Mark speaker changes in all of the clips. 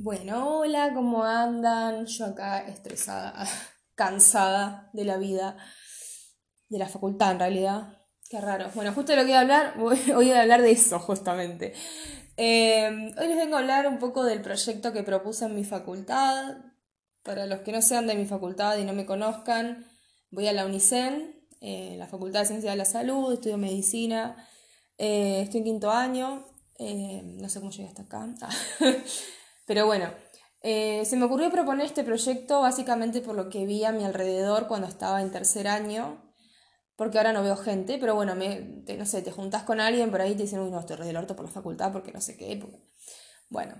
Speaker 1: Bueno, hola, ¿cómo andan? Yo acá estresada, cansada de la vida, de la facultad en realidad. Qué raro. Bueno, justo lo que voy a hablar, voy a hablar de eso justamente. Eh, hoy les vengo a hablar un poco del proyecto que propuse en mi facultad. Para los que no sean de mi facultad y no me conozcan, voy a la UNICEN, eh, la Facultad de Ciencias de la Salud, estudio medicina, eh, estoy en quinto año, no sé cómo llegué hasta acá. Pero bueno, eh, se me ocurrió proponer este proyecto básicamente por lo que vi a mi alrededor cuando estaba en tercer año, porque ahora no veo gente, pero bueno, me, no sé, te juntas con alguien por ahí y te dicen, uy, no, estoy del orto por la facultad porque no sé qué. Bueno,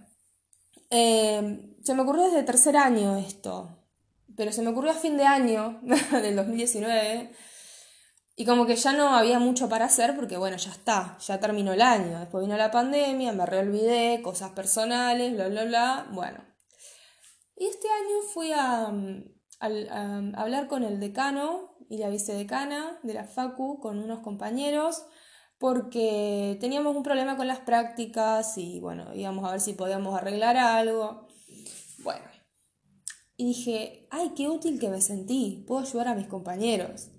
Speaker 1: eh, se me ocurrió desde tercer año esto, pero se me ocurrió a fin de año del 2019 y como que ya no había mucho para hacer porque bueno, ya está, ya terminó el año. Después vino la pandemia, me reolvidé, cosas personales, bla, bla, bla. Bueno. Y este año fui a, hablar con el decano y la vicedecana de la FACU, con unos compañeros, porque teníamos un problema con las prácticas y bueno, íbamos a ver si podíamos arreglar algo. Bueno. Y dije, ay, qué útil que me sentí, puedo ayudar a mis compañeros.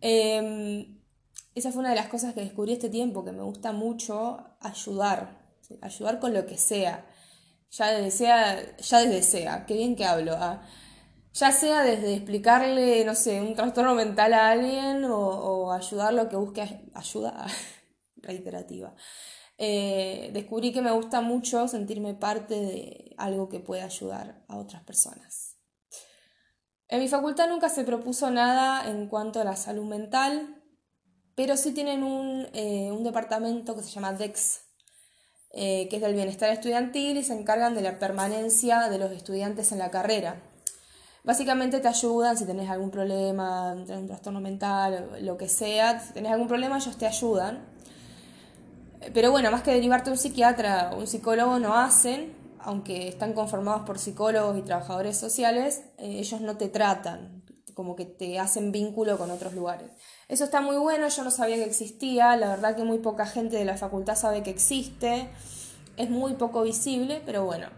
Speaker 1: Em, esa fue una de las cosas que descubrí este tiempo, que me gusta mucho ayudar, ayudar con lo que sea. Ya desde sea, ya desde sea, qué bien que hablo. ¿ah? Ya sea desde explicarle, no sé, un trastorno mental a alguien o, o ayudarlo que busque ayuda reiterativa. Eh, descubrí que me gusta mucho sentirme parte de algo que puede ayudar a otras personas. En mi facultad nunca se propuso nada en cuanto a la salud mental, pero sí tienen un, eh, departamento que se llama DEX, eh, que es del bienestar estudiantil y se encargan de la permanencia de los estudiantes en la carrera. Básicamente te ayudan si tenés algún problema, un trastorno mental, lo que sea, si tenés algún problema ellos te ayudan. Pero bueno, más que derivarte a un psiquiatra o un psicólogo no hacen, aunque están conformados por psicólogos y trabajadores sociales, eh, ellos no te tratan, como que te hacen vínculo con otros lugares. Eso está muy bueno, yo no sabía que existía, la verdad que muy poca gente de la facultad sabe que existe, es muy poco visible, pero bueno,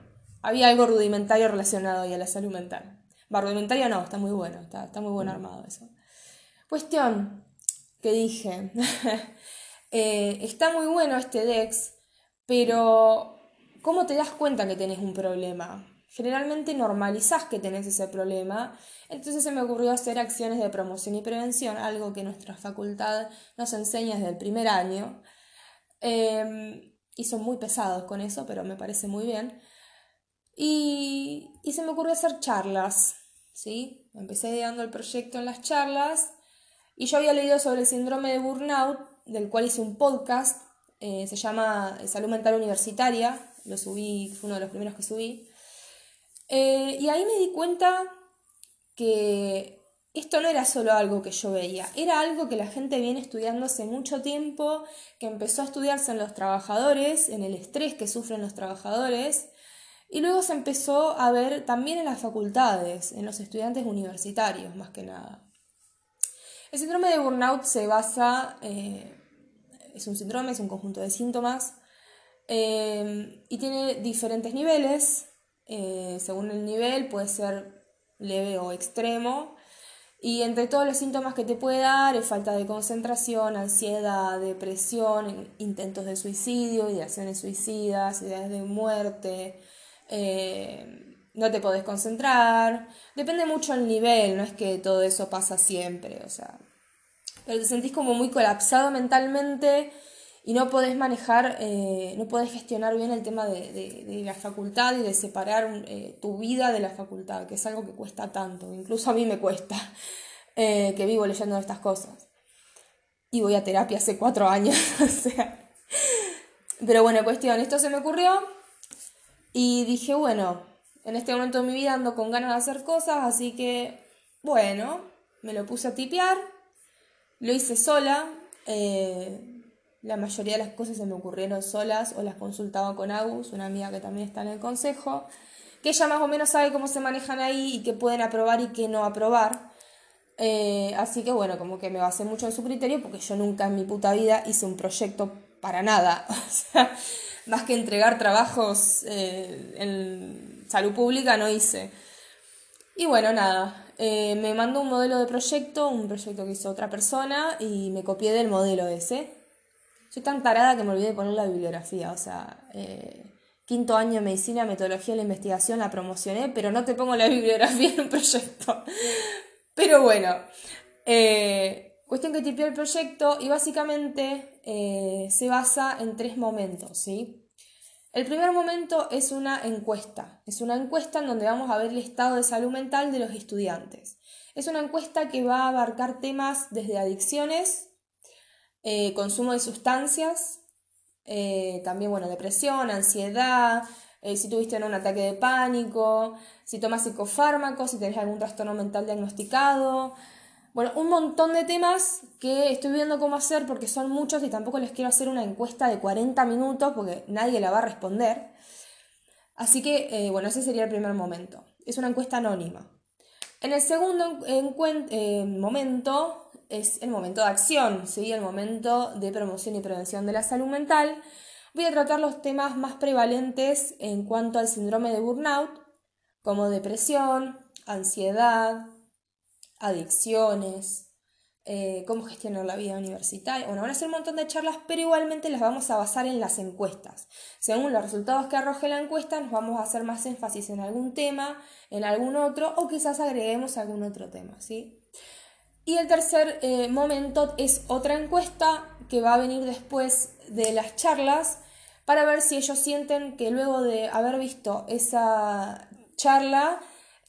Speaker 1: había algo rudimentario relacionado ahí a la salud mental. Va, rudimentario no, está muy bueno, está, está muy bueno armado eso. Cuestión que dije, eh, está muy bueno este DEX, pero ¿Cómo te das cuenta que tenés un problema? Generalmente normalizás que tenés ese problema, entonces se me ocurrió hacer acciones de promoción y prevención, algo que nuestra facultad nos enseña desde el primer año. Em, y son muy pesados con eso, pero me parece muy bien. Y, se me ocurrió hacer charlas, ¿sí? Empecé dando el proyecto en las charlas y yo había leído sobre el síndrome de burnout, del cual hice un podcast, eh, se llama Salud Mental Universitaria, lo subí, fue uno de los primeros que subí. Eh, y ahí me di cuenta que esto no era solo algo que yo veía, era algo que la gente viene estudiando hace mucho tiempo, que empezó a estudiarse en los trabajadores, en el estrés que sufren los trabajadores, y luego se empezó a ver también en las facultades, en los estudiantes universitarios más que nada. El síndrome de burnout se basa, eh, es un síndrome, es un conjunto de síntomas Em, y tiene diferentes niveles. Eh, según el nivel puede ser leve o extremo. Y entre todos los síntomas que te puede dar es falta de concentración, ansiedad, depresión, intentos de suicidio, ideaciones suicidas, ideas de muerte, eh, no te podés concentrar. Depende mucho el nivel, no es que todo eso pasa siempre, o sea. Pero te sentís como muy colapsado mentalmente y no podés manejar, eh, no podés gestionar bien el tema de, la facultad y de separar eh, tu vida de la facultad, que es algo que cuesta tanto, incluso a mí me cuesta, eh, que vivo leyendo estas cosas. Y voy a terapia hace cuatro años, o sea. Pero bueno, cuestión, esto se me ocurrió y dije, bueno, en este momento de mi vida ando con ganas de hacer cosas, así que, bueno, me lo puse a tipear, lo hice sola. La mayoría de las cosas se me ocurrieron solas o las consultaba con Agus, una amiga que también está en el consejo, que ella más o menos sabe cómo se manejan ahí y qué pueden aprobar y qué no aprobar. Eh, así que bueno, como que me basé mucho en su criterio porque yo nunca en mi puta vida hice un proyecto para nada. O sea, más que entregar trabajos eh, en salud pública, no hice. Y bueno, nada, eh, me mandó un modelo de proyecto, un proyecto que hizo otra persona y me copié del modelo ese. Soy tan tarada que me olvidé de poner la bibliografía, o sea, eh, quinto año de medicina, metodología de la investigación, la promocioné, pero no te pongo la bibliografía en un proyecto. Pero bueno, eh, cuestión que tipió el proyecto y básicamente eh, se basa en tres momentos, ¿sí? El primer momento es una encuesta, es una encuesta en donde vamos a ver el estado de salud mental de los estudiantes. Es una encuesta que va a abarcar temas desde adicciones, eh, consumo de sustancias, eh, también, bueno, depresión, ansiedad, eh, si tuviste un ataque de pánico, si tomas psicofármacos, si tenés algún trastorno mental diagnosticado. Bueno, un montón de temas que estoy viendo cómo hacer porque son muchos y tampoco les quiero hacer una encuesta de 40 minutos porque nadie la va a responder. Así que, bueno, ese sería el primer momento. Es una encuesta anónima. En el segundo momento es el momento de acción, ¿sí? el momento de promoción y prevención de la salud mental. Voy a tratar los temas más prevalentes en cuanto al síndrome de burnout, como depresión, ansiedad, adicciones, eh, cómo gestionar la vida universitaria. Bueno, van a ser un montón de charlas, pero igualmente las vamos a basar en las encuestas. Según los resultados que arroje la encuesta, nos vamos a hacer más énfasis en algún tema, en algún otro, o quizás agreguemos algún otro tema, ¿sí? Y el tercer eh, momento es otra encuesta que va a venir después de las charlas para ver si ellos sienten que luego de haber visto esa charla,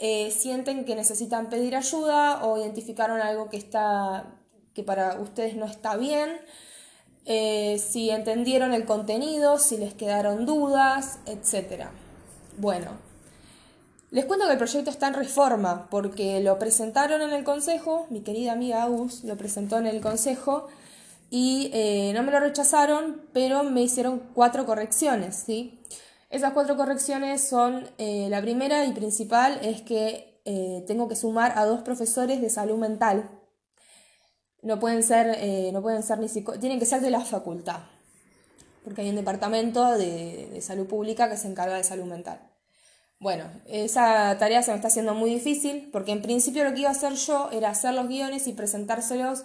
Speaker 1: eh, sienten que necesitan pedir ayuda o identificaron algo que, está, que para ustedes no está bien, eh, si entendieron el contenido, si les quedaron dudas, etc. Bueno, les cuento que el proyecto está en reforma porque lo presentaron en el consejo, mi querida amiga Agus lo presentó en el consejo y eh, no me lo rechazaron, pero me hicieron cuatro correcciones, ¿sí? Esas cuatro correcciones son, eh, la primera y principal es que eh, tengo que sumar a dos profesores de salud mental. No pueden ser, no pueden ser ni tienen que ser de la facultad, porque hay un departamento de salud pública que se encarga de salud mental. Bueno, esa tarea se me está haciendo muy difícil porque en principio lo que iba a hacer yo era hacer los guiones y presentárselos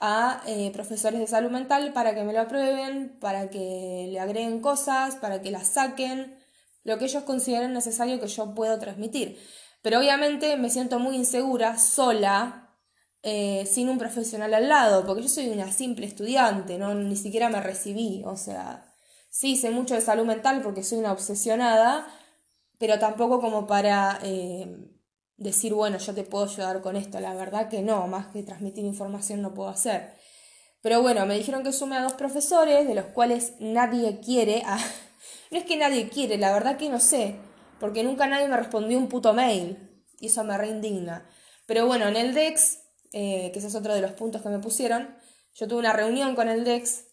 Speaker 1: a eh, profesores de salud mental para que me lo aprueben, para que le agreguen cosas, para que las saquen, lo que ellos consideren necesario que yo puedo transmitir. Pero obviamente me siento muy insegura sola, eh, sin un profesional al lado, porque yo soy una simple estudiante, no ni siquiera me recibí, o sea, sí sé mucho de salud mental porque soy una obsesionada, pero tampoco como para eh, decir, bueno, yo te puedo ayudar con esto. La verdad que no, más que transmitir información no puedo hacer. Pero bueno, me dijeron que sume a dos profesores, de los cuales nadie quiere. No es que nadie quiere, la verdad que no sé, porque nunca nadie me respondió un puto mail. Y eso me reindigna. Pero bueno, en el DEX, eh, que ese es otro de los puntos que me pusieron, yo tuve una reunión con el DEX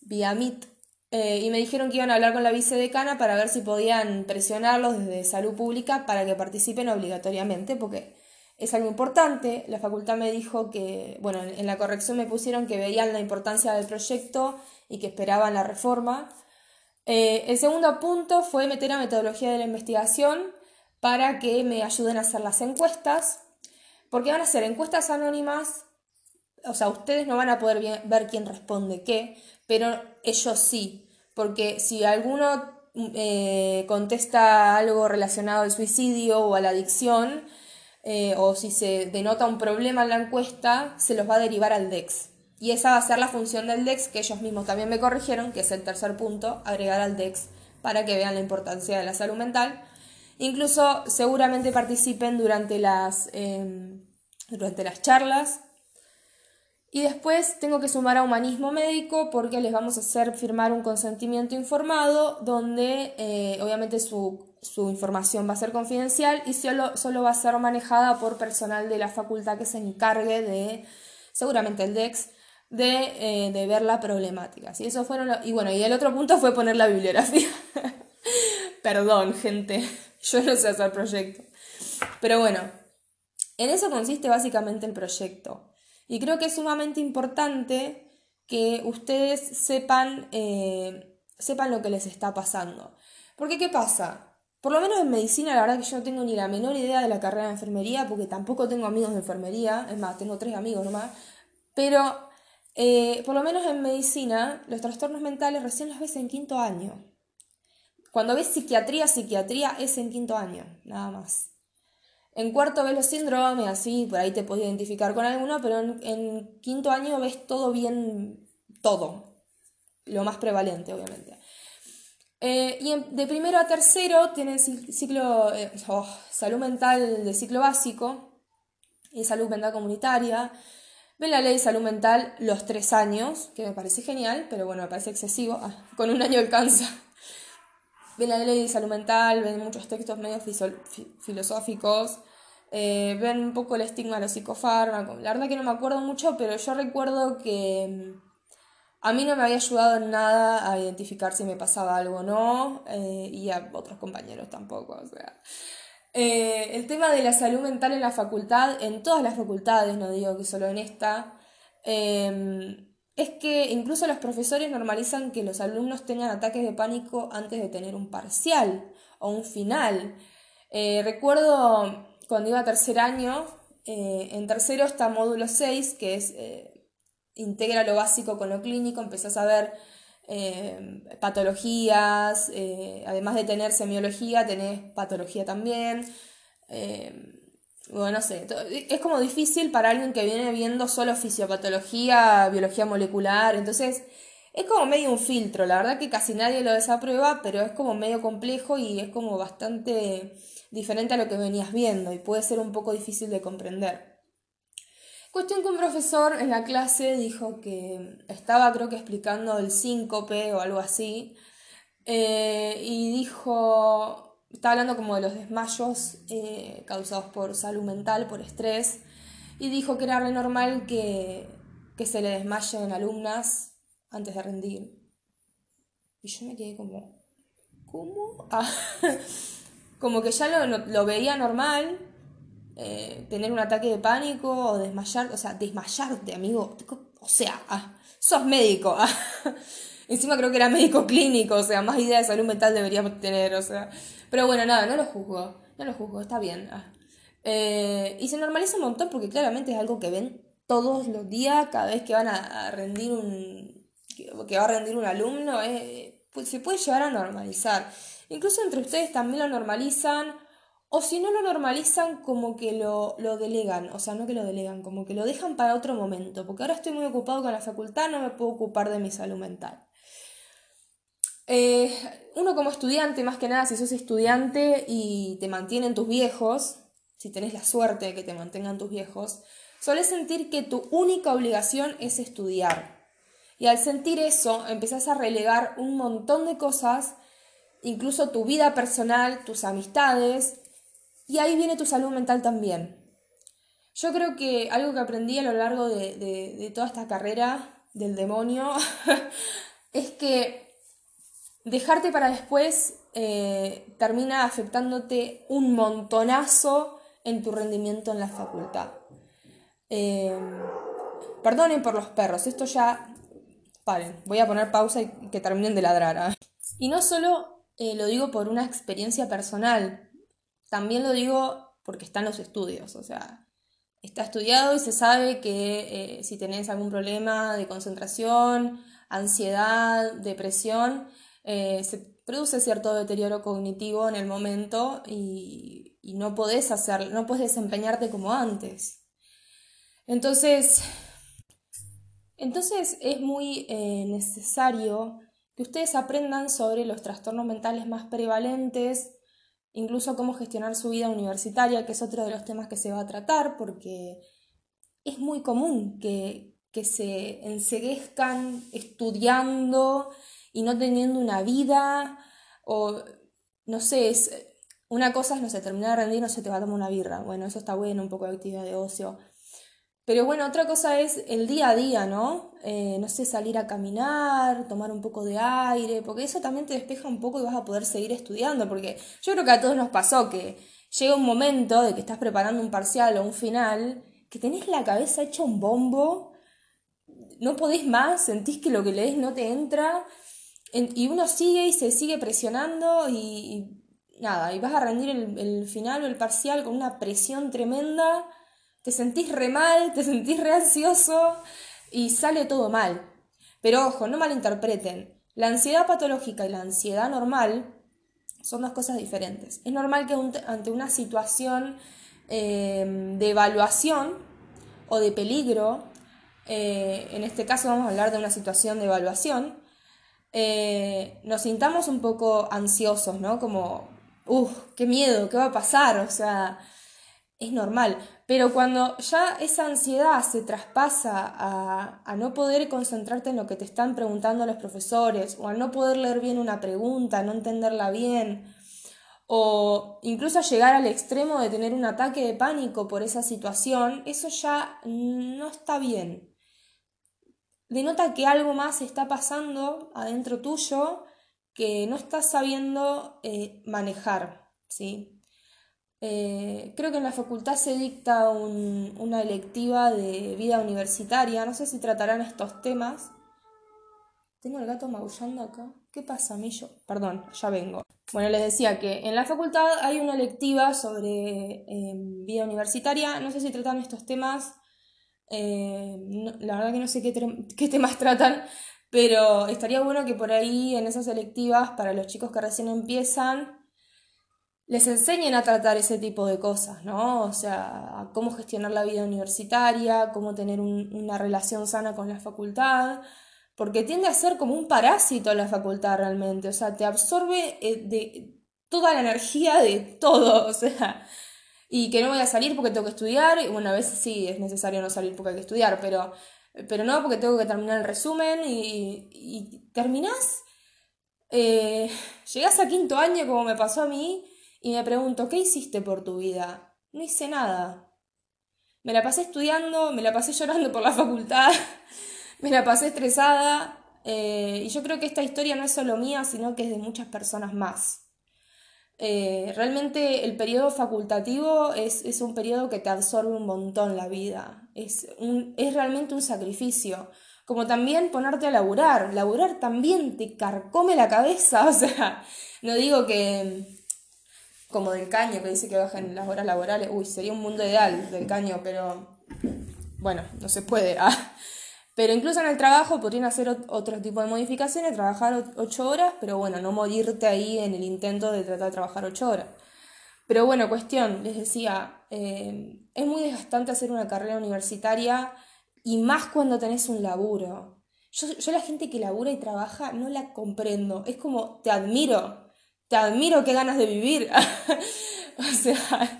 Speaker 1: vía Meet eh, y me dijeron que iban a hablar con la vicedecana para ver si podían presionarlos desde salud pública para que participen obligatoriamente, porque es algo importante. La facultad me dijo que, bueno, en la corrección me pusieron que veían la importancia del proyecto y que esperaban la reforma. Eh, el segundo punto fue meter a metodología de la investigación para que me ayuden a hacer las encuestas, porque van a ser encuestas anónimas, o sea, ustedes no van a poder ver quién responde qué, pero ellos sí, porque si alguno eh, contesta algo relacionado al suicidio o a la adicción, eh, o si se denota un problema en la encuesta, se los va a derivar al DEX. Y esa va a ser la función del DEX, que ellos mismos también me corrigieron, que es el tercer punto, agregar al DEX para que vean la importancia de la salud mental. Incluso seguramente participen durante las, em, durante las charlas y después tengo que sumar a humanismo médico porque les vamos a hacer firmar un consentimiento informado donde eh, obviamente su, información va a ser confidencial y solo, solo va a ser manejada por personal de la facultad que se encargue de, seguramente el DEX, de, eh, ver la problemática. ¿sí? Eso fueron y bueno, y el otro punto fue poner la bibliografía. Perdón, gente, yo no sé hacer proyecto. Pero bueno, en eso consiste básicamente el proyecto. Y creo que es sumamente importante que ustedes sepan eh, sepan lo que les está pasando. Porque ¿qué pasa? Por lo menos en medicina, la verdad que yo no tengo ni la menor idea de la carrera de enfermería, porque tampoco tengo amigos de enfermería, es más, tengo tres amigos nomás, pero eh, por lo menos en medicina, los trastornos mentales recién los ves en quinto año. Cuando ves psiquiatría, psiquiatría es en quinto año, nada más. En cuarto ves los síndromes, así, por ahí te puedes identificar con alguno, pero en, quinto año ves todo bien, todo. Lo más prevalente, obviamente. Eh, y de primero a tercero tienen ciclo, eh, oh, salud mental de ciclo básico y salud mental comunitaria. Ven la ley de salud mental los tres años, que me parece genial, pero bueno, me parece excesivo. Ah, con un año alcanza. Ven la ley de salud mental, ven muchos textos medio filosóficos, eh, ven un poco el estigma de los psicofármacos. La verdad que no me acuerdo mucho, pero yo recuerdo que mm, a mí no me había ayudado en nada a identificar si me pasaba algo o no, eh, y a otros compañeros tampoco, o sea. Eh, el tema de la salud mental en la facultad, en todas las facultades, no digo que solo en esta, es que incluso los profesores normalizan que los alumnos tengan ataques de pánico antes de tener un parcial o un final. Eh, recuerdo cuando iba a tercer año, eh, en tercero está módulo 6, que es integra lo básico con lo clínico, empezás a ver eh, patologías, eh, además de tener semiología, tenés patología también. Eh, bueno, no sé, es como difícil para alguien que viene viendo solo fisiopatología, biología molecular, entonces es como medio un filtro, la verdad que casi nadie lo desaprueba, pero es como medio complejo y es como bastante diferente a lo que venías viendo y puede ser un poco difícil de comprender. Cuestión que un profesor en la clase dijo que estaba creo que explicando el síncope o algo así, eh, y dijo, estaba hablando como de los desmayos eh, causados por salud mental, por estrés, y dijo que era normal que, que se le desmayen alumnas antes de rendir. Y yo me quedé como, ¿cómo? Ah, como que ya lo, lo veía normal, eh, tener un ataque de pánico o desmayar, o sea, desmayarte, amigo. O sea, ah, sos médico. Ah. Encima creo que era médico clínico, o sea, más idea de salud mental deberíamos tener, o sea. Pero bueno, nada, no lo juzgo, no lo juzgo, está bien. Ah. Eh, y se normaliza un montón porque claramente es algo que ven todos los días, cada vez que van a, rendir un. que va a rendir un alumno, eh, pues se puede llegar a normalizar. Incluso entre ustedes también lo normalizan o si no lo normalizan, como que lo, delegan, o sea, no que lo delegan, como que lo dejan para otro momento, porque ahora estoy muy ocupado con la facultad, no me puedo ocupar de mi salud mental. Eh, uno como estudiante, más que nada, si sos estudiante y te mantienen tus viejos, si tenés la suerte de que te mantengan tus viejos, solés sentir que tu única obligación es estudiar. Y al sentir eso, empezás a relegar un montón de cosas, incluso tu vida personal, tus amistades, y ahí viene tu salud mental también. Yo creo que algo que aprendí a lo largo de, toda esta carrera del demonio es que dejarte para después eh, termina afectándote un montonazo en tu rendimiento en la facultad. Em, perdonen por los perros, esto ya... Paren, voy a poner pausa y que terminen de ladrar. ¿ah? Y no solo eh, lo digo por una experiencia personal, también lo digo porque están los estudios, o sea, está estudiado y se sabe que eh, si tenés algún problema de concentración, ansiedad, depresión, eh, se produce cierto deterioro cognitivo en el momento y, no podés hacer, no puedes desempeñarte como antes. Entonces, entonces es muy eh, necesario que ustedes aprendan sobre los trastornos mentales más prevalentes, incluso cómo gestionar su vida universitaria, que es otro de los temas que se va a tratar, porque es muy común que, que se enseguezcan estudiando y no teniendo una vida, o no sé, es, una cosa es, no sé, terminar de rendir, no se te va a tomar una birra, bueno, eso está bueno, un poco de actividad de ocio, pero bueno, otra cosa es el día a día, ¿no? Eh, no sé, salir a caminar, tomar un poco de aire, porque eso también te despeja un poco y vas a poder seguir estudiando, porque yo creo que a todos nos pasó que llega un momento de que estás preparando un parcial o un final, que tenés la cabeza hecha un bombo, no podés más, sentís que lo que lees no te entra, y uno sigue y se sigue presionando y, nada, y vas a rendir el, final o el parcial con una presión tremenda, te sentís re mal, te sentís re ansioso y sale todo mal. Pero ojo, no malinterpreten, la ansiedad patológica y la ansiedad normal son dos cosas diferentes. Es normal que ante una situación eh, de evaluación o de peligro, eh, en este caso vamos a hablar de una situación de evaluación, eh, nos sintamos un poco ansiosos, ¿no? Como, uff, qué miedo, qué va a pasar, o sea, es normal. Pero cuando ya esa ansiedad se traspasa a, a, no poder concentrarte en lo que te están preguntando los profesores, o a no poder leer bien una pregunta, no entenderla bien, o incluso llegar al extremo de tener un ataque de pánico por esa situación, eso ya no está bien. Denota que algo más está pasando adentro tuyo que no estás sabiendo eh, manejar, ¿sí? Eh, creo que en la facultad se dicta una electiva de vida universitaria. No sé si tratarán estos temas. Tengo el gato maullando acá. ¿Qué pasa, Millo? Perdón, ya vengo. Bueno, les decía que en la facultad hay una electiva sobre em, vida universitaria. No sé si tratan estos temas. Eh, la verdad que no sé qué, qué temas tratan, pero estaría bueno que por ahí en esas electivas, para los chicos que recién empiezan, les enseñen a tratar ese tipo de cosas, ¿no? O sea, cómo gestionar la vida universitaria, cómo tener una relación sana con la facultad, porque tiende a ser como un parásito la facultad realmente, o sea, te absorbe eh, de toda la energía de todo, o sea, y que no voy a salir porque tengo que estudiar, y bueno, a veces sí es necesario no salir porque hay que estudiar, pero, pero no porque tengo que terminar el resumen y, terminás, eh, llegás a quinto año como me pasó a mí, y me pregunto, ¿qué hiciste por tu vida? No hice nada. Me la pasé estudiando, me la pasé llorando por la facultad, me la pasé estresada, eh, y yo creo que esta historia no es solo mía, sino que es de muchas personas más. Eh, realmente el periodo facultativo es, es, un periodo que te absorbe un montón la vida, es, un, es realmente un sacrificio. Como también ponerte a laburar, laburar también te carcome la cabeza, o sea, no digo que, como del caño, que dice que bajan las horas laborales. Uy, sería un mundo ideal del caño, pero bueno, no se puede. Ah. Pero incluso en el trabajo podrían hacer otro tipo de modificaciones, trabajar ocho horas, pero bueno, no morirte ahí en el intento de tratar de trabajar ocho horas. Pero bueno, cuestión, les decía, eh, es muy desgastante hacer una carrera universitaria y más cuando tenés un laburo. Yo, yo la gente que labura y trabaja no la comprendo. Es como, te admiro, te admiro qué ganas de vivir. o sea,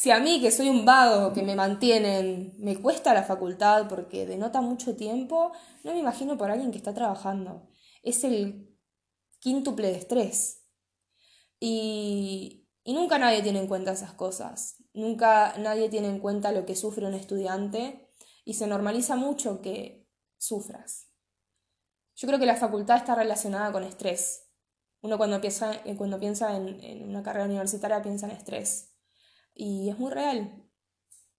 Speaker 1: si a mí, que soy un vago, que me mantienen, me cuesta la facultad porque denota mucho tiempo, no me imagino por alguien que está trabajando. Es el quíntuple de estrés. Y, y nunca nadie tiene en cuenta esas cosas. Nunca nadie tiene en cuenta lo que sufre un estudiante y se normaliza mucho que sufras. Yo creo que la facultad está relacionada con estrés. Uno cuando piensa, cuando piensa en, una carrera universitaria piensa en estrés. Y es muy real.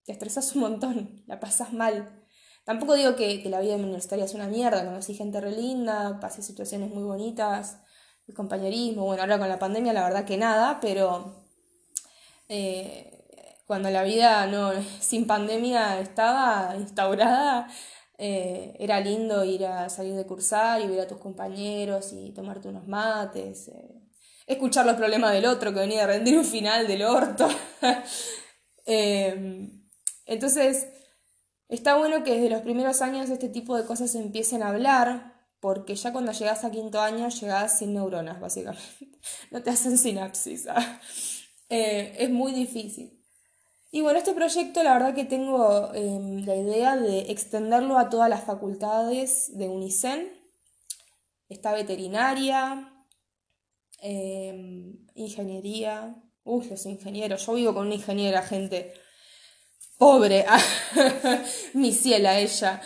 Speaker 1: Te estresas un montón, la pasas mal. Tampoco digo que, la vida universitaria es una mierda, conocí gente re linda, pasé situaciones muy bonitas, el compañerismo, bueno, ahora con la pandemia la verdad que nada, pero eh, cuando la vida no, sin pandemia estaba instaurada, eh, era lindo ir a salir de cursar y ver a tus compañeros y tomarte unos mates, eh, escuchar los problemas del otro que venía a rendir un final del orto. Em, entonces, está bueno que desde los primeros años este tipo de cosas empiecen a hablar, porque ya cuando llegas a quinto año llegas sin neuronas, básicamente. No te hacen sinapsis. ¿ah? Eh, es muy difícil. Y bueno, este proyecto la verdad que tengo em, la idea de extenderlo a todas las facultades de UNICEN. Está veterinaria, em, ingeniería. Uy, los ingenieros. Yo vivo con una ingeniera, gente. Pobre. Mi ciela ella.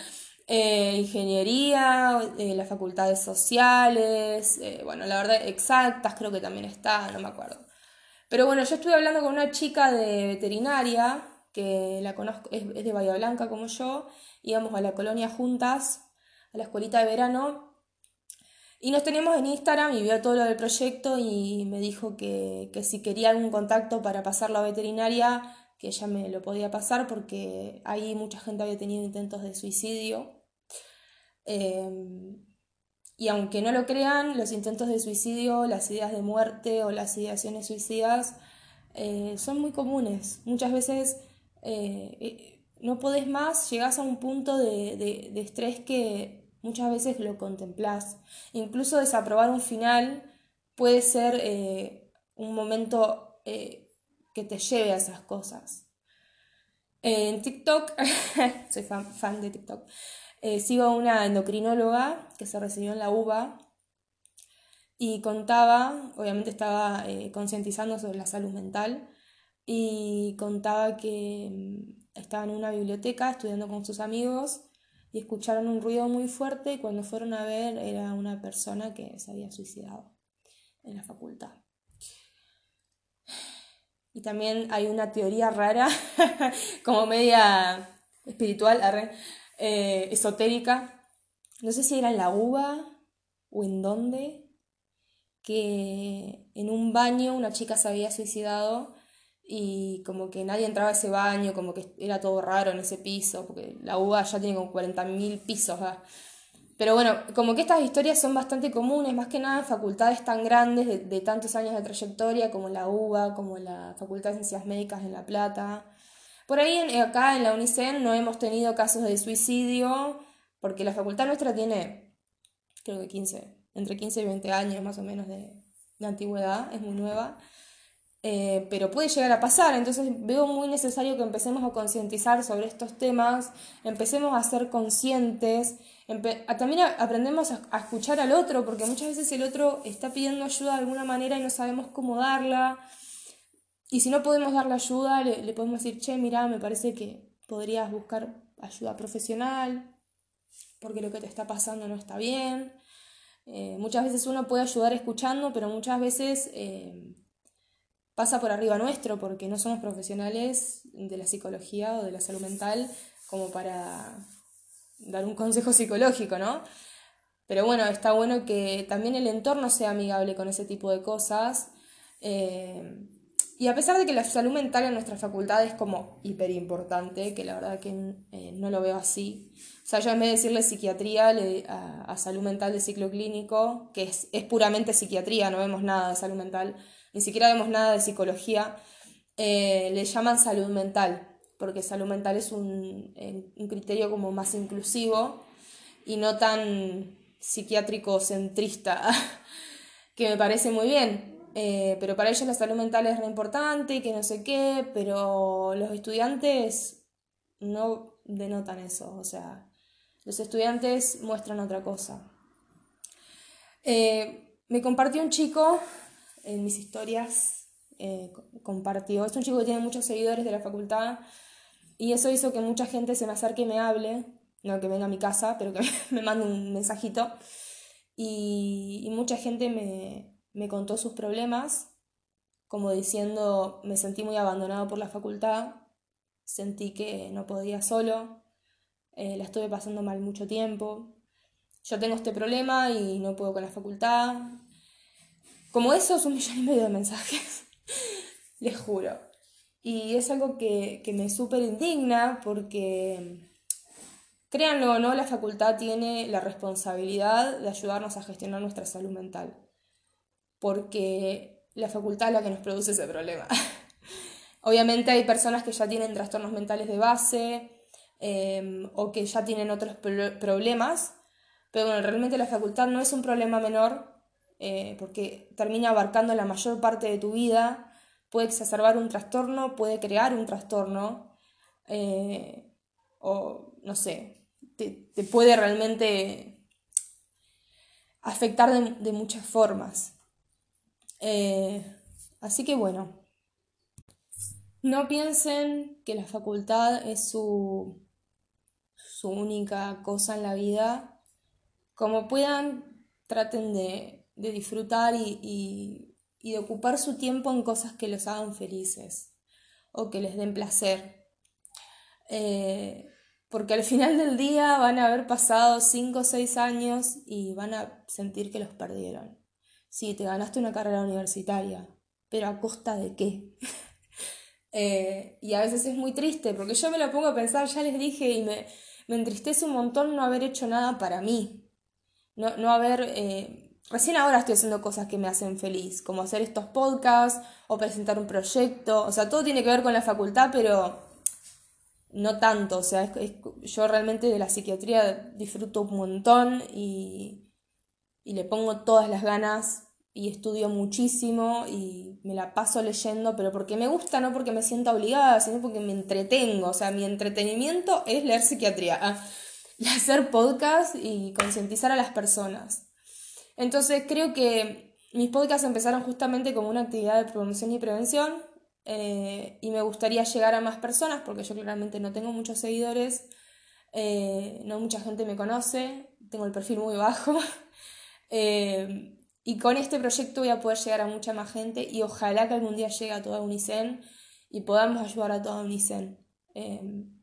Speaker 1: Eh, ingeniería, eh, las facultades sociales, eh, bueno, la verdad, exactas creo que también está, no me acuerdo. Pero bueno, yo estuve hablando con una chica de veterinaria, que la conozco, es, de Bahía Blanca como yo, íbamos a la colonia juntas, a la escuelita de verano, Y nos teníamos en Instagram y vio todo lo del proyecto y me dijo que, que si quería algún contacto para pasarlo a veterinaria, que ella me lo podía pasar porque ahí mucha gente había tenido intentos de suicidio. Em, y aunque no lo crean, los intentos de suicidio, las ideas de muerte o las ideaciones suicidas eh, son muy comunes. Muchas veces eh, eh, no podés más, llegás a un punto de, de, estrés que muchas veces lo contemplás. Incluso desaprobar un final puede ser un momento que te lleve a esas cosas. En TikTok, soy fan, de TikTok, sigo a una endocrinóloga que se recibió en la UBA y contaba, obviamente estaba eh, concientizando sobre la salud mental y contaba que mm, estaba en una biblioteca estudiando con sus amigos y escucharon un ruido muy fuerte y cuando fueron a ver era una persona que se había suicidado en la facultad. Y también hay una teoría rara, como media espiritual, eh, esotérica. No sé si era en la uva o en dónde, que en un baño una chica se había suicidado y como que nadie entraba a ese baño, como que era todo raro en ese piso, porque la UBA ya tiene como 40.000 pisos. Pero bueno, como que estas historias son bastante comunes, más que nada en facultades tan grandes de, tantos años de trayectoria como la UBA, como la Facultad de Ciencias Médicas en La Plata. Por ahí acá en la UNICEN no hemos tenido casos de suicidio, porque la facultad nuestra tiene, creo que 15, entre 15 y 20 años más o menos de, antigüedad, es muy nueva. Eh, pero puede llegar a pasar, entonces veo muy necesario que empecemos a concientizar sobre estos temas, empecemos a ser conscientes, también aprendemos a, escuchar al otro, porque muchas veces el otro está pidiendo ayuda de alguna manera y no sabemos cómo darla, y si no podemos darle ayuda, le, podemos decir, che, mira, me parece que podrías buscar ayuda profesional, porque lo que te está pasando no está bien. Eh, muchas veces uno puede ayudar escuchando, pero muchas veces eh, pasa por arriba nuestro porque no somos profesionales de la psicología o de la salud mental como para dar un consejo psicológico, ¿no? Pero bueno, está bueno que también el entorno sea amigable con ese tipo de cosas. Eh, y a pesar de que la salud mental en nuestra facultad es como hiper importante, que la verdad que no lo veo así, o sea, yo en vez de decirle psiquiatría a, salud mental de ciclo clínico, que es, puramente psiquiatría, no vemos nada de salud mental, ni siquiera vemos nada de psicología, eh, le llaman salud mental, porque salud mental es un, criterio como más inclusivo y no tan psiquiátrico centrista, que me parece muy bien. Eh, pero para ellos la salud mental es re importante, que no sé qué, pero los estudiantes no denotan eso, o sea, los estudiantes muestran otra cosa. Eh, me compartió un chico en mis historias, eh, compartió, es un chico que tiene muchos seguidores de la facultad y eso hizo que mucha gente se me acerque y me hable, no que venga a mi casa, pero que me mande un mensajito. Y, mucha gente me, me contó sus problemas, como diciendo, me sentí muy abandonado por la facultad, sentí que no podía solo, eh, la estuve pasando mal mucho tiempo, yo tengo este problema y no puedo con la facultad. Como eso es un millón y medio de mensajes, les juro. Y es algo que, que me súper indigna porque, créanlo o no, la facultad tiene la responsabilidad de ayudarnos a gestionar nuestra salud mental. Porque la facultad es la que nos produce ese problema. Obviamente hay personas que ya tienen trastornos mentales de base, Em, o que ya tienen otros problemas, pero bueno, realmente la facultad no es un problema menor eh, porque termina abarcando la mayor parte de tu vida, puede exacerbar un trastorno, puede crear un trastorno, eh, o no sé, te, puede realmente afectar de, muchas formas. Eh, así que bueno, no piensen que la facultad es su su única cosa en la vida, como puedan, traten de, disfrutar y, de ocupar su tiempo en cosas que los hagan felices o que les den placer. Eh, porque al final del día van a haber pasado 5 o 6 años y van a sentir que los perdieron. Sí, te ganaste una carrera universitaria, pero ¿a costa de qué? Eh, y a veces es muy triste, porque yo me lo pongo a pensar, ya les dije, y me, me entristece un montón no haber hecho nada para mí. No, no haber... Eh, recién ahora estoy haciendo cosas que me hacen feliz, como hacer estos podcasts o presentar un proyecto. O sea, todo tiene que ver con la facultad, pero no tanto. O sea, yo realmente de la psiquiatría disfruto un montón y, y le pongo todas las ganas y estudio muchísimo y me la paso leyendo, pero porque me gusta, no porque me sienta obligada, sino porque me entretengo. O sea, mi entretenimiento es leer psiquiatría, y hacer podcast y concientizar a las personas. Entonces creo que mis podcasts empezaron justamente como una actividad de promoción y prevención eh, y me gustaría llegar a más personas porque yo claramente no tengo muchos seguidores, eh, no mucha gente me conoce, tengo el perfil muy bajo. Eh, y con este proyecto voy a poder llegar a mucha más gente y ojalá que algún día llegue a toda Unicen y podamos ayudar a toda Unicen. Em,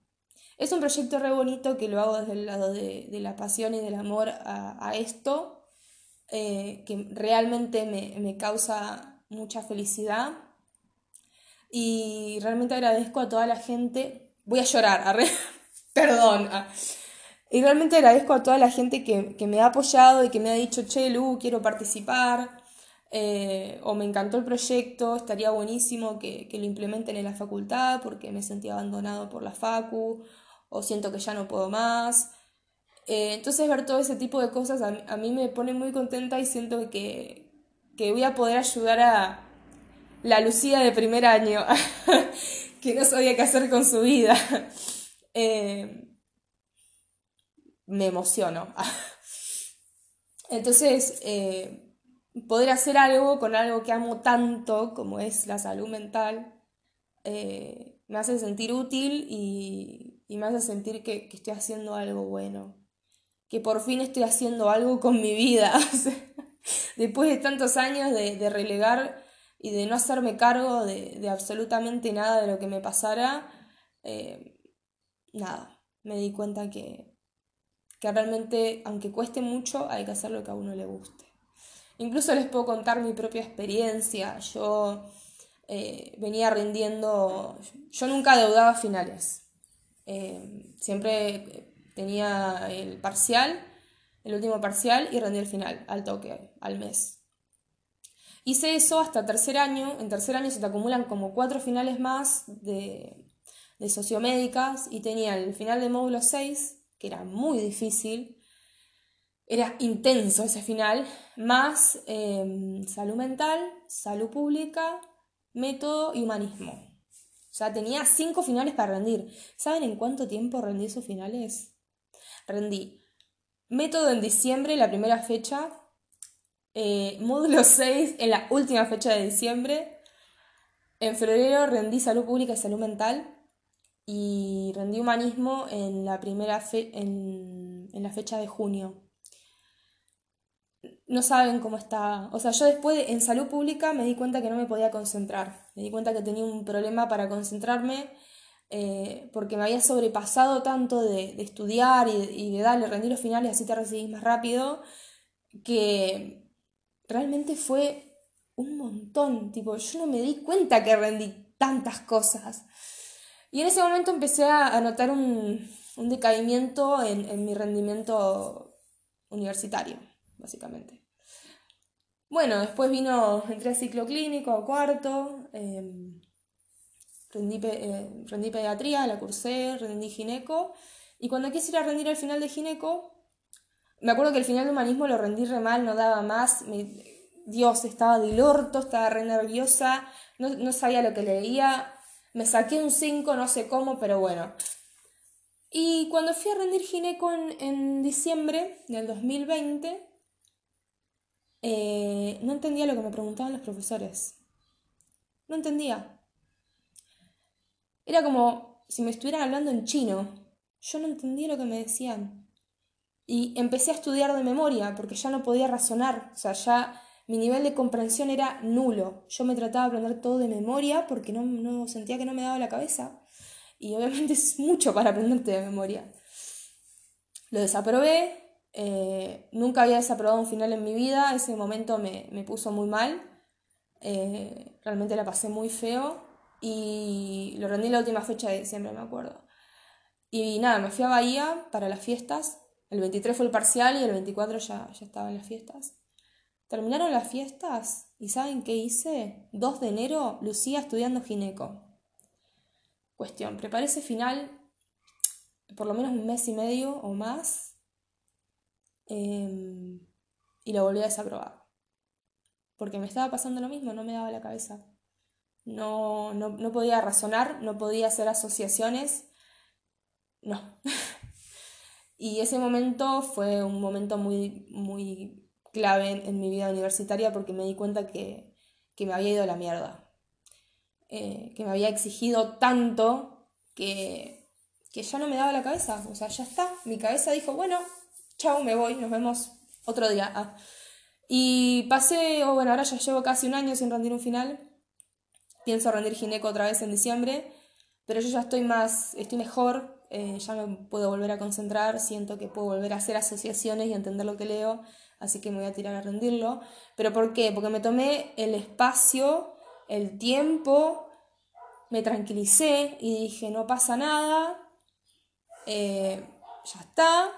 Speaker 1: es un proyecto re bonito que lo hago desde el lado de, la pasión y del amor a, esto, eh, que realmente me, causa mucha felicidad. Y realmente agradezco a toda la gente. Voy a llorar, perdón. Ah. Y realmente agradezco a toda la gente que, me ha apoyado y que me ha dicho, che, Lu, quiero participar, eh, o me encantó el proyecto, estaría buenísimo que, lo implementen en la facultad porque me sentí abandonado por la facu, o siento que ya no puedo más. Eh, entonces ver todo ese tipo de cosas a, mí me pone muy contenta y siento que, voy a poder ayudar a la Lucía de primer año, que no sabía qué hacer con su vida. Eh, me emociono. Entonces, eh, poder hacer algo con algo que amo tanto como es la salud mental, me hace sentir útil y, me hace sentir que, estoy haciendo algo bueno, que por fin estoy haciendo algo con mi vida. Después de tantos años de, relegar y de no hacerme cargo de, absolutamente nada de lo que me pasara, eh, nada, me di cuenta que, que realmente, aunque cueste mucho, hay que hacer lo que a uno le guste. Incluso les puedo contar mi propia experiencia. Yo eh, venía rindiendo, yo nunca deudaba finales. Eh, siempre tenía el parcial, el último parcial y rendí el final, al toque, al mes. Hice eso hasta tercer año. En tercer año se te acumulan como cuatro finales más de, de sociomédicas y tenía el final de módulo 6 que era muy difícil, era intenso ese final, más em, salud mental, salud pública, método y humanismo. O sea, tenía cinco finales para rendir. ¿Saben en cuánto tiempo rendí esos finales? Rendí método en diciembre, la primera fecha, eh, módulo 6 en la última fecha de diciembre, en febrero rendí salud pública y salud mental, y rendí humanismo en la primera fe en, la fecha de junio. No saben cómo está. O sea, yo después en salud pública me di cuenta que no me podía concentrar. Me di cuenta que tenía un problema para concentrarme eh, porque me había sobrepasado tanto de, estudiar y, de darle, rendir los finales, así te recibís más rápido, que realmente fue un montón. Tipo, yo no me di cuenta que rendí tantas cosas. Y en ese momento empecé a notar un, decaimiento en, mi rendimiento universitario, básicamente. Bueno, después vino, entré a ciclo clínico, a cuarto, em, rendí, eh, rendí, pediatría, la cursé, rendí gineco, y cuando quise ir a rendir el final de gineco, me acuerdo que el final de humanismo lo rendí re mal, no daba más, Dios, estaba del orto, estaba re nerviosa, no, no sabía lo que leía, me saqué un 5, no sé cómo, pero bueno. Y cuando fui a rendir gineco en, diciembre del 2020, eh, no entendía lo que me preguntaban los profesores. No entendía. Era como si me estuvieran hablando en chino. Yo no entendía lo que me decían. Y empecé a estudiar de memoria porque ya no podía razonar. O sea, ya mi nivel de comprensión era nulo. Yo me trataba de aprender todo de memoria porque no, sentía que no me daba la cabeza. Y obviamente es mucho para aprenderte de memoria. Lo desaprobé, eh, nunca había desaprobado un final en mi vida, ese momento me, puso muy mal, eh, realmente la pasé muy feo y lo rendí la última fecha de diciembre, me acuerdo. Y nada, me fui a Bahía para las fiestas, el 23 fue el parcial y el 24 ya, ya estaba en las fiestas. Terminaron las fiestas y ¿saben qué hice? 2 de enero, Lucía estudiando gineco. Cuestión, preparé ese final por lo menos un mes y medio o más Em, y lo volví a desaprobar. Porque me estaba pasando lo mismo, no me daba la cabeza. No, no, no podía razonar, no podía hacer asociaciones. No. y ese momento fue un momento muy, muy clave en, mi vida universitaria porque me di cuenta que, que me había ido a la mierda. Eh, que me había exigido tanto que, que ya no me daba la cabeza. O sea, ya está. Mi cabeza dijo, bueno, chao, me voy, nos vemos otro día. Ah. Y pasé, o bueno, ahora ya llevo casi un año sin rendir un final. Pienso rendir gineco otra vez en diciembre, pero yo ya estoy más, estoy mejor, eh, ya me puedo volver a concentrar, siento que puedo volver a hacer asociaciones y entender lo que leo, así que me voy a tirar a rendirlo. ¿Pero por qué? Porque me tomé el espacio, el tiempo, me tranquilicé y dije, no pasa nada, eh, ya está,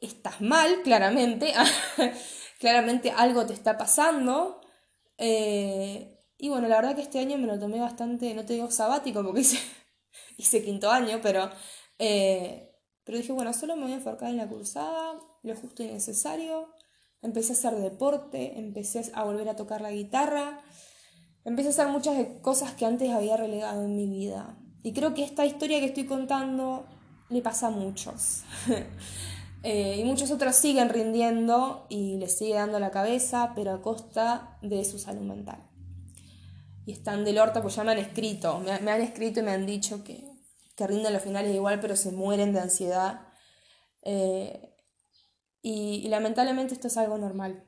Speaker 1: estás mal, claramente, claramente algo te está pasando. Eh, y bueno, la verdad que este año me lo tomé bastante, no te digo sabático porque hice, quinto año, pero, eh, pero dije, bueno, solo me voy a enfocar en la cursada, lo justo y necesario. Empecé a hacer deporte, empecé a volver a tocar la guitarra, empecé a hacer muchas cosas que antes había relegado en mi vida. Y creo que esta historia que estoy contando le pasa a muchos. Eh, y muchos otros siguen rindiendo y les sigue dando la cabeza, pero a costa de su salud mental. Y están del orto, pues ya me han escrito, me, han escrito y me han dicho que, que, rinden los finales igual, pero se mueren de ansiedad. Eh, y, lamentablemente esto es algo normal.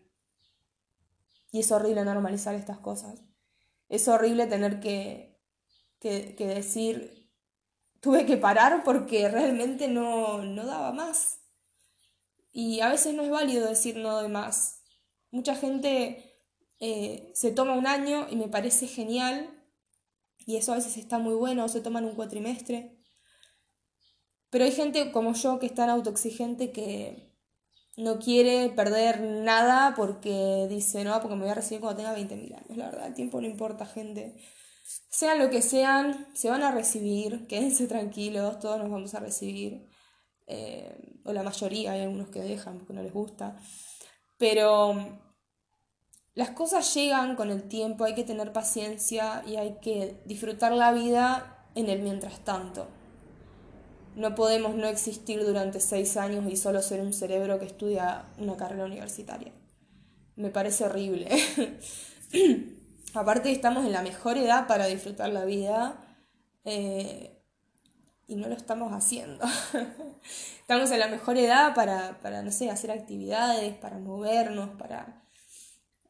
Speaker 1: Y es horrible normalizar estas cosas. Es horrible tener que, que, que decir, tuve que parar porque realmente no, no daba más y a veces no es válido decir no de más. Mucha gente eh, se toma un año y me parece genial, y eso a veces está muy bueno, o se toman un cuatrimestre. Pero hay gente como yo que es tan autoexigente que no quiere perder nada porque dice, no, porque me voy a recibir cuando tenga 20.000 años. La verdad, el tiempo no importa, gente. Sean lo que sean, se van a recibir, quédense tranquilos, todos nos vamos a recibir. Eh, o la mayoría, hay algunos que dejan porque no les gusta, pero las cosas llegan con el tiempo, hay que tener paciencia y hay que disfrutar la vida en el mientras tanto. No podemos no existir durante seis años y solo ser un cerebro que estudia una carrera universitaria. Me parece horrible. Aparte estamos en la mejor edad para disfrutar la vida. Eh, y no lo estamos haciendo. estamos en la mejor edad para, para, no sé, hacer actividades, para movernos, para,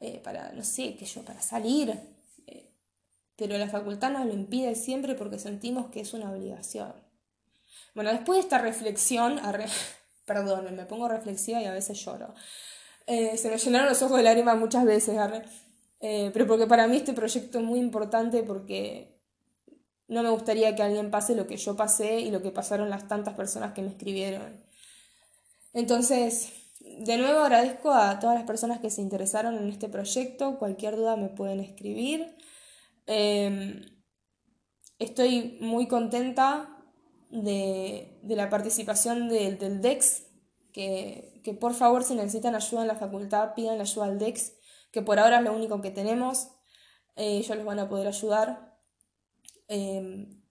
Speaker 1: eh, para no sé, qué yo, para salir. Eh, pero la facultad nos lo impide siempre porque sentimos que es una obligación. Bueno, después de esta reflexión, perdón, me pongo reflexiva y a veces lloro. Eh, se me llenaron los ojos de lágrimas muchas veces, pero porque para mí este proyecto es muy importante porque no me gustaría que alguien pase lo que yo pasé y lo que pasaron las tantas personas que me escribieron. Entonces, de nuevo agradezco a todas las personas que se interesaron en este proyecto. Cualquier duda me pueden escribir. Em, estoy muy contenta de, la participación del DEX, que, por favor si necesitan ayuda en la facultad pidan ayuda al DEX, que por ahora es lo único que tenemos. Eh, ellos les van a poder ayudar. Em,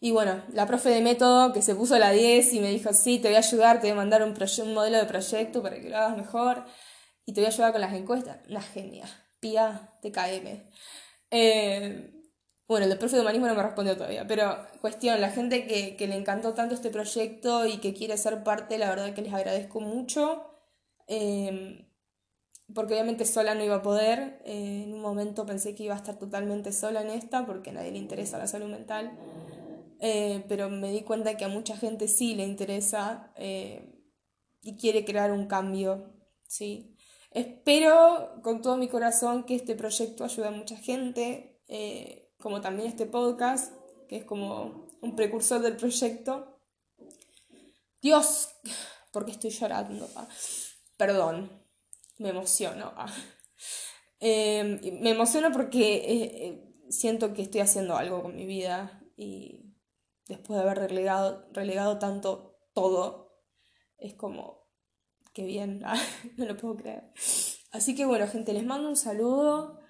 Speaker 1: y bueno, la profe de método que se puso la 10 y me dijo, sí, te voy a ayudar, te voy a mandar un, modelo de proyecto para que lo hagas mejor y te voy a ayudar con las encuestas. Una genia, pía TKM. Eh, bueno, el profe de humanismo no me respondió todavía, pero cuestión, la gente que, que, le encantó tanto este proyecto y que quiere ser parte, la verdad que les agradezco mucho. Em, porque obviamente sola no iba a poder. Eh, en un momento pensé que iba a estar totalmente sola en esta porque a nadie le interesa la salud mental. Eh, pero me di cuenta que a mucha gente sí le interesa. Eh, y quiere crear un cambio, ¿sí? Espero con todo mi corazón que este proyecto ayude a mucha gente, eh, como también este podcast, que es como un precursor del proyecto. Dios, ¿por qué estoy llorando? Perdón, me emociono. Me emociono porque siento que estoy haciendo algo con mi vida y después de haber relegado, relegado tanto todo, es como, qué bien, no lo puedo creer. Así que bueno, gente, les mando un saludo.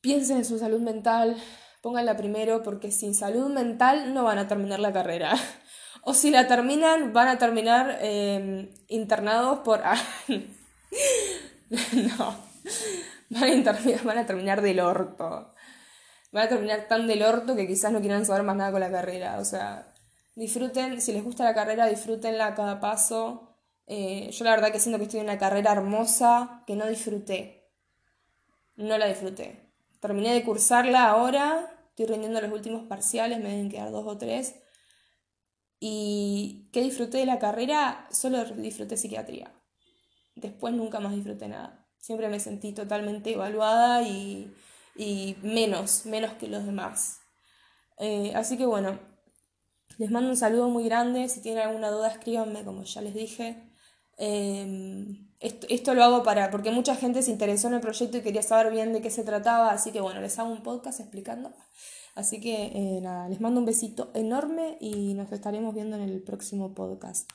Speaker 1: Piensen en su salud mental, pónganla primero porque sin salud mental no van a terminar la carrera. O si la terminan, van a terminar em, internados por... no, van a, van a terminar del orto van a terminar tan del orto que quizás no quieran saber más nada con la carrera. O sea, disfruten, si les gusta la carrera, disfrútenla a cada paso. Eh, yo la verdad que siento que estoy en una carrera hermosa que no disfruté. No la disfruté. Terminé de cursarla ahora, estoy rindiendo los últimos parciales, me deben quedar dos o tres. Y ¿qué disfruté de la carrera? Solo disfruté psiquiatría. Después nunca más disfruté nada. Siempre me sentí totalmente evaluada y y menos, menos que los demás. Eh, así que bueno, les mando un saludo muy grande. Si tienen alguna duda, escríbanme, como ya les dije. Eh, esto, lo hago para, porque mucha gente se interesó en el proyecto y quería saber bien de qué se trataba, así que bueno, les hago un podcast explicando. Así que eh, nada, les mando un besito enorme y nos estaremos viendo en el próximo podcast.